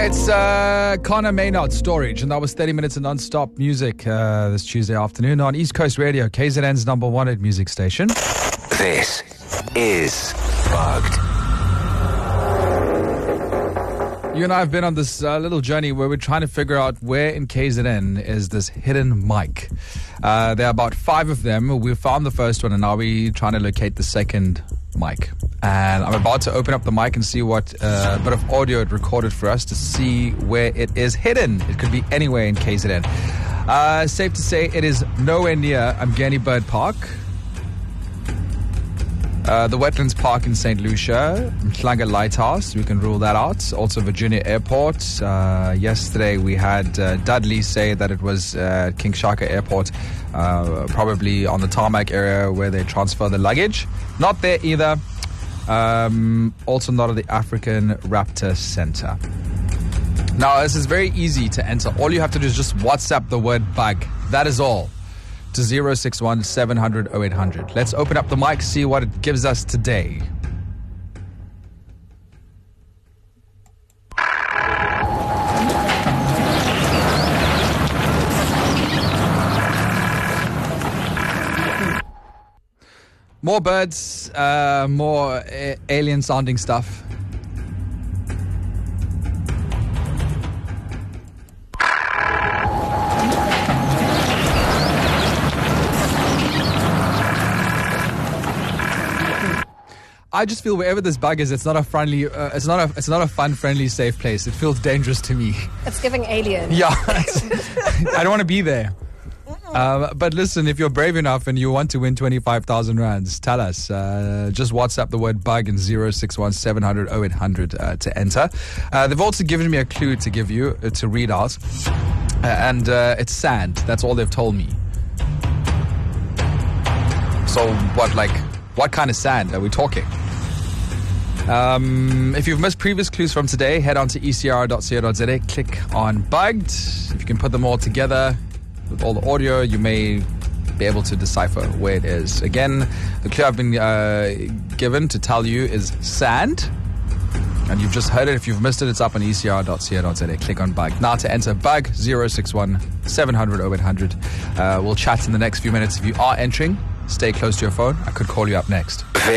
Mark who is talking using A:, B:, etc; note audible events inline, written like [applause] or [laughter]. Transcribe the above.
A: It's uh, Conor Maynard Storage, and that was 30 minutes of non-stop music uh, this Tuesday afternoon on East Coast Radio, KZN's number one at music station.
B: This is Bugged.
A: You and I have been on this uh, little journey where we're trying to figure out where in KZN is this hidden mic. Uh, there are about five of them. We found the first one, and now we're trying to locate the second mic. And I'm about to open up the mic and see what uh, bit of audio it recorded for us to see where it is hidden. It could be anywhere in KZN. Uh, safe to say it is nowhere near Umgeni Bird Park. Uh, the Wetlands Park in St. Lucia, Umhlanga Lighthouse, we can rule that out. Also, Virginia Airport. Uh, yesterday, we had uh, Dudley say that it was uh, King Shaka Airport, uh, probably on the tarmac area where they transfer the luggage. Not there either. Um, also, not at the African Raptor Center. Now, this is very easy to enter. All you have to do is just WhatsApp the word bug. That is all to 061 700 0800. Let's open up the mic, see what it gives us today. More birds, uh, more a- alien sounding stuff. I just feel wherever this bug is, it's not a friendly, uh, it's not a, it's not a fun, friendly, safe place. It feels dangerous to me.
C: It's giving alien.
A: Yeah, [laughs] I don't want to be there. Um, but listen, if you're brave enough and you want to win 25,000 rands, tell us. Uh, just WhatsApp the word bug in 061 700 0800 uh, to enter. Uh, they've also given me a clue to give you, uh, to read out. Uh, and uh, it's sand. That's all they've told me. So, what, like, what kind of sand are we talking? Um, if you've missed previous clues from today, head on to ecr.co.za, click on Bugged. If you can put them all together with all the audio, you may be able to decipher where it is. Again, the clue I've been uh, given to tell you is sand. And you've just heard it. If you've missed it, it's up on ecr.co.za. Click on Bug. Now to enter Bug 061 700 0800. Uh, we'll chat in the next few minutes. If you are entering, stay close to your phone. I could call you up next.